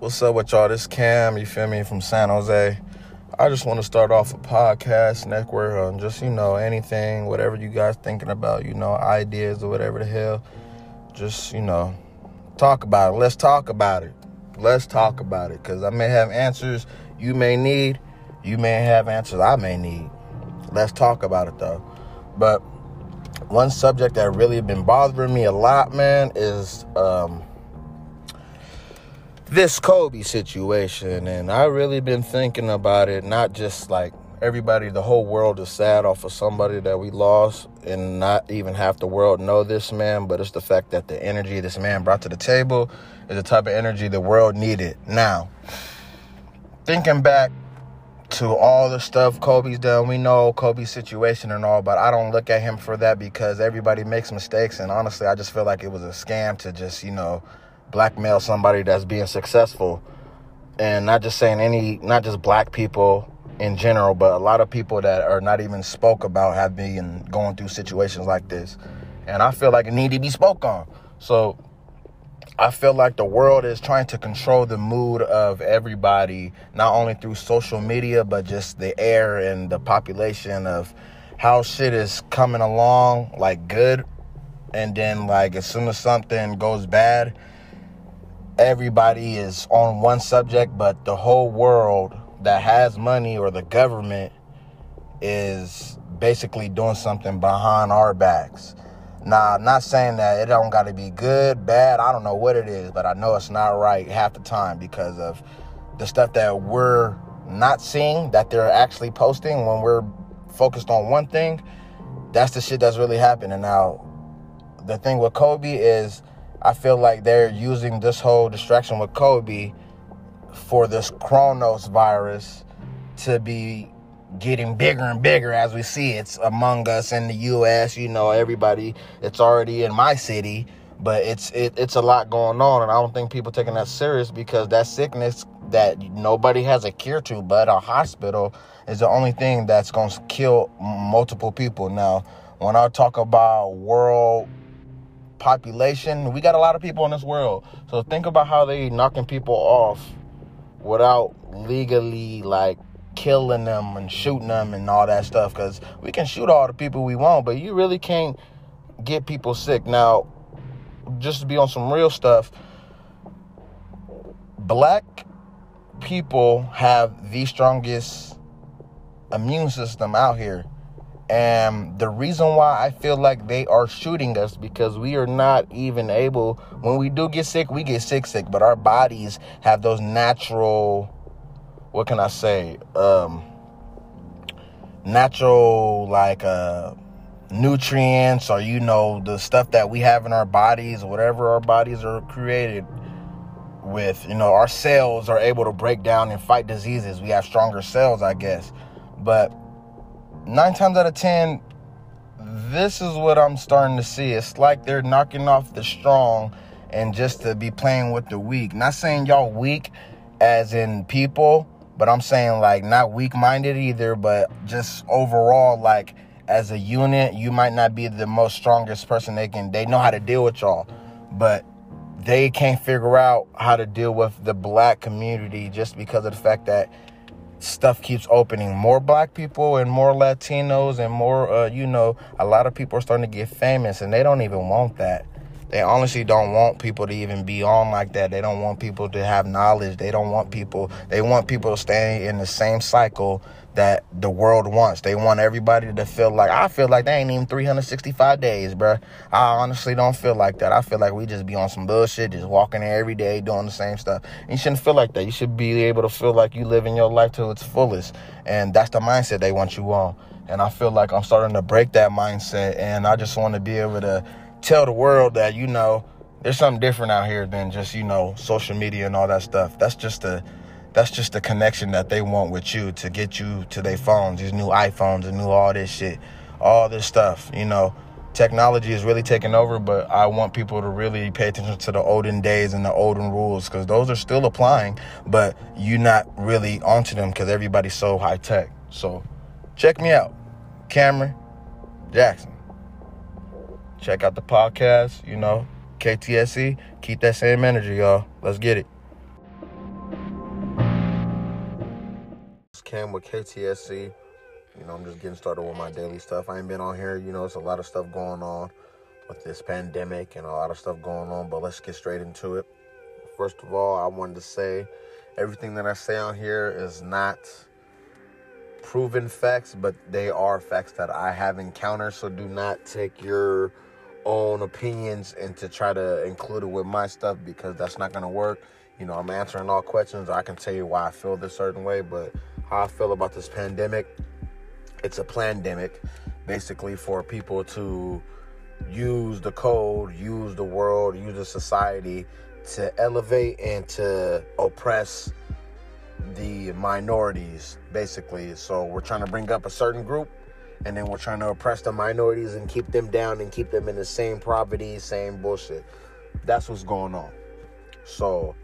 What's up with y'all? This Cam, you feel me, from San Jose. I just want to start off a podcast network on just, you know, anything, whatever you guys thinking about, you know, ideas or whatever the hell. Just, you know, talk about it. Let's talk about it. Let's talk about it. Cause I may have answers you may need. You may have answers I may need. Let's talk about it though. But one subject that really been bothering me a lot, man, is um this Kobe situation, and I really been thinking about it. Not just like everybody, the whole world is sad off of somebody that we lost, and not even half the world know this man. But it's the fact that the energy this man brought to the table is the type of energy the world needed. Now, thinking back to all the stuff Kobe's done, we know Kobe's situation and all, but I don't look at him for that because everybody makes mistakes, and honestly, I just feel like it was a scam to just you know blackmail somebody that's being successful. And not just saying any not just black people in general but a lot of people that are not even spoke about have been going through situations like this. And i feel like it need to be spoke on. So i feel like the world is trying to control the mood of everybody not only through social media but just the air and the population of how shit is coming along like good. And then like as soon as something goes bad everybody is on one subject, but the whole world that has money or the government is basically doing something behind our backs. Now, I'm not saying that it don't got to be good, bad. I don't know what it is, but I know it's not right half the time because of the stuff that we're not seeing that they're actually posting when we're focused on one thing. That's the shit that's really happening. Now, the thing with Kobe is I feel like they're using this whole distraction with Kobe for this Kronos virus to be getting bigger and bigger as we see it's among us in the US, you know, everybody it's already in my city, but it's it, it's a lot going on and I don't think people taking that serious because that sickness that nobody has a cure to but a hospital is the only thing that's going to kill multiple people. Now, when I talk about world population. We got a lot of people in this world. So think about how they knocking people off without legally like killing them and shooting them and all that stuff cuz we can shoot all the people we want, but you really can't get people sick. Now, just to be on some real stuff, black people have the strongest immune system out here. And the reason why I feel like they are shooting us because we are not even able when we do get sick, we get sick sick, but our bodies have those natural what can I say? Um natural like uh nutrients or you know the stuff that we have in our bodies whatever our bodies are created with you know our cells are able to break down and fight diseases we have stronger cells i guess but nine times out of ten, this is what I'm starting to see. It's like they're knocking off the strong and just to be playing with the weak. Not saying y'all weak as in people, but I'm saying like not weak minded either, but just overall, like as a unit, you might not be the most strongest person they can, they know how to deal with y'all, but they can't figure out how to deal with the black community just because of the fact that stuff keeps opening. More black people and more Latinos and more, uh, you know, a lot of people are starting to get famous and they don't even want that. They honestly don't want people to even be on like that. They don't want people to have knowledge. They don't want people, they want people to stay in the same cycle that the world wants. They want everybody to feel like I feel like they ain't even 365 days, bro. I honestly don't feel like that. I feel like we just be on some bullshit, just walking there every day doing the same stuff. you shouldn't feel like that. You should be able to feel like you living your life to its fullest, and that's the mindset they want you on. And I feel like I'm starting to break that mindset, and I just want to be able to tell the world that you know there's something different out here than just you know social media and all that stuff. That's just a that's just the connection that they want with you to get you to their phones, these new iPhones and new all this shit, all this stuff. You know, technology is really taking over, but I want people to really pay attention to the olden days and the olden rules because those are still applying, but you're not really onto them because everybody's so high tech. So check me out, Cameron Jackson. Check out the podcast, you know, KTSE. Keep that same energy, y'all. Let's get it. This cam with KTSE. You know, I'm just getting started with my daily stuff. I ain't been on here. You know, it's a lot of stuff going on with this pandemic and a lot of stuff going on, but let's get straight into it. First of all, I wanted to say everything that I say on here is not proven facts, but they are facts that I have encountered. So do not take your own opinions and to try to include it with my stuff because that's not going to work. You know, I'm answering all questions. I can tell you why I feel this certain way, but how I feel about this pandemic, it's a pandemic basically for people to use the code, use the world, use the society to elevate and to oppress the minorities, basically. So we're trying to bring up a certain group and then we're trying to oppress the minorities and keep them down and keep them in the same poverty, same bullshit. That's what's going on. So,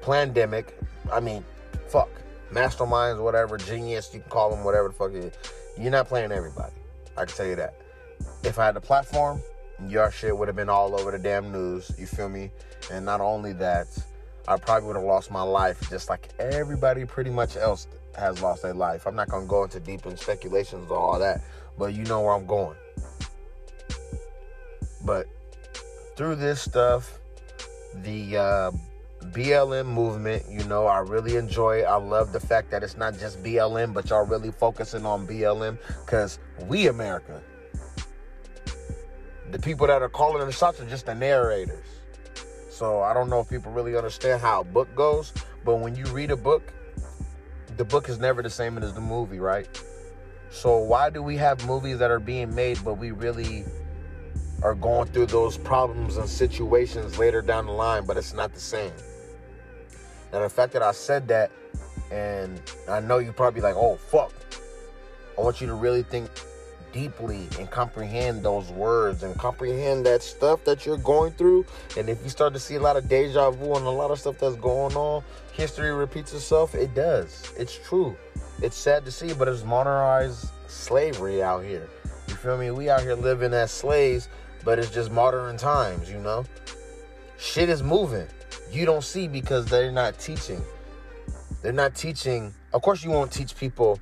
pandemic, I mean, fuck, masterminds, whatever, genius, you can call them whatever the fuck it is. You're not playing everybody. I can tell you that. If I had the platform, your shit would have been all over the damn news. You feel me? And not only that, I probably would have lost my life just like everybody pretty much else has lost their life. I'm not gonna go into deep in speculations or all that, but you know where I'm going. But through this stuff, the uh, BLM movement, you know, I really enjoy it. I love the fact that it's not just BLM, but y'all really focusing on BLM because we America. The people that are calling the shots are just the narrators. So I don't know if people really understand how a book goes, but when you read a book, the book is never the same as the movie, right? So why do we have movies that are being made, but we really are going through those problems and situations later down the line, but it's not the same. And the fact that I said that, and I know you probably like, oh fuck. I want you to really think deeply and comprehend those words and comprehend that stuff that you're going through. And if you start to see a lot of deja vu and a lot of stuff that's going on, history repeats itself. It does. It's true. It's sad to see, but it's modernized slavery out here. You feel me? We out here living as slaves, but it's just modern times, you know? Shit is moving. You don't see because they're not teaching. They're not teaching. Of course, you won't teach people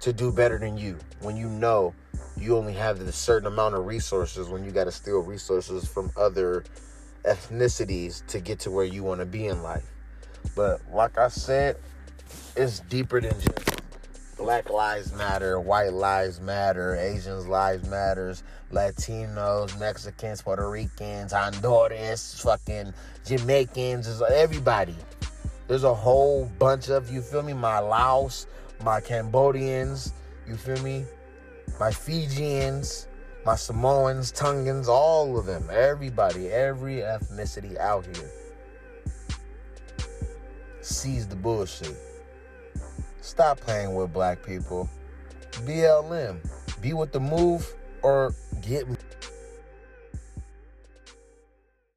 to do better than you when you know you only have a certain amount of resources when you got to steal resources from other ethnicities to get to where you want to be in life. But like I said, it's deeper than just Black Lives Matter, White Lives Matter, Asians Lives Matters, Latinos, Mexicans, Puerto Ricans, Honduras, fucking Jamaicans, everybody. There's a whole bunch of you feel me? My Laos, my Cambodians, you feel me? My Fijians, my Samoans, Tongans, all of them, everybody, every ethnicity out here sees the bullshit. Stop playing with black people. BLM. Be with the move or get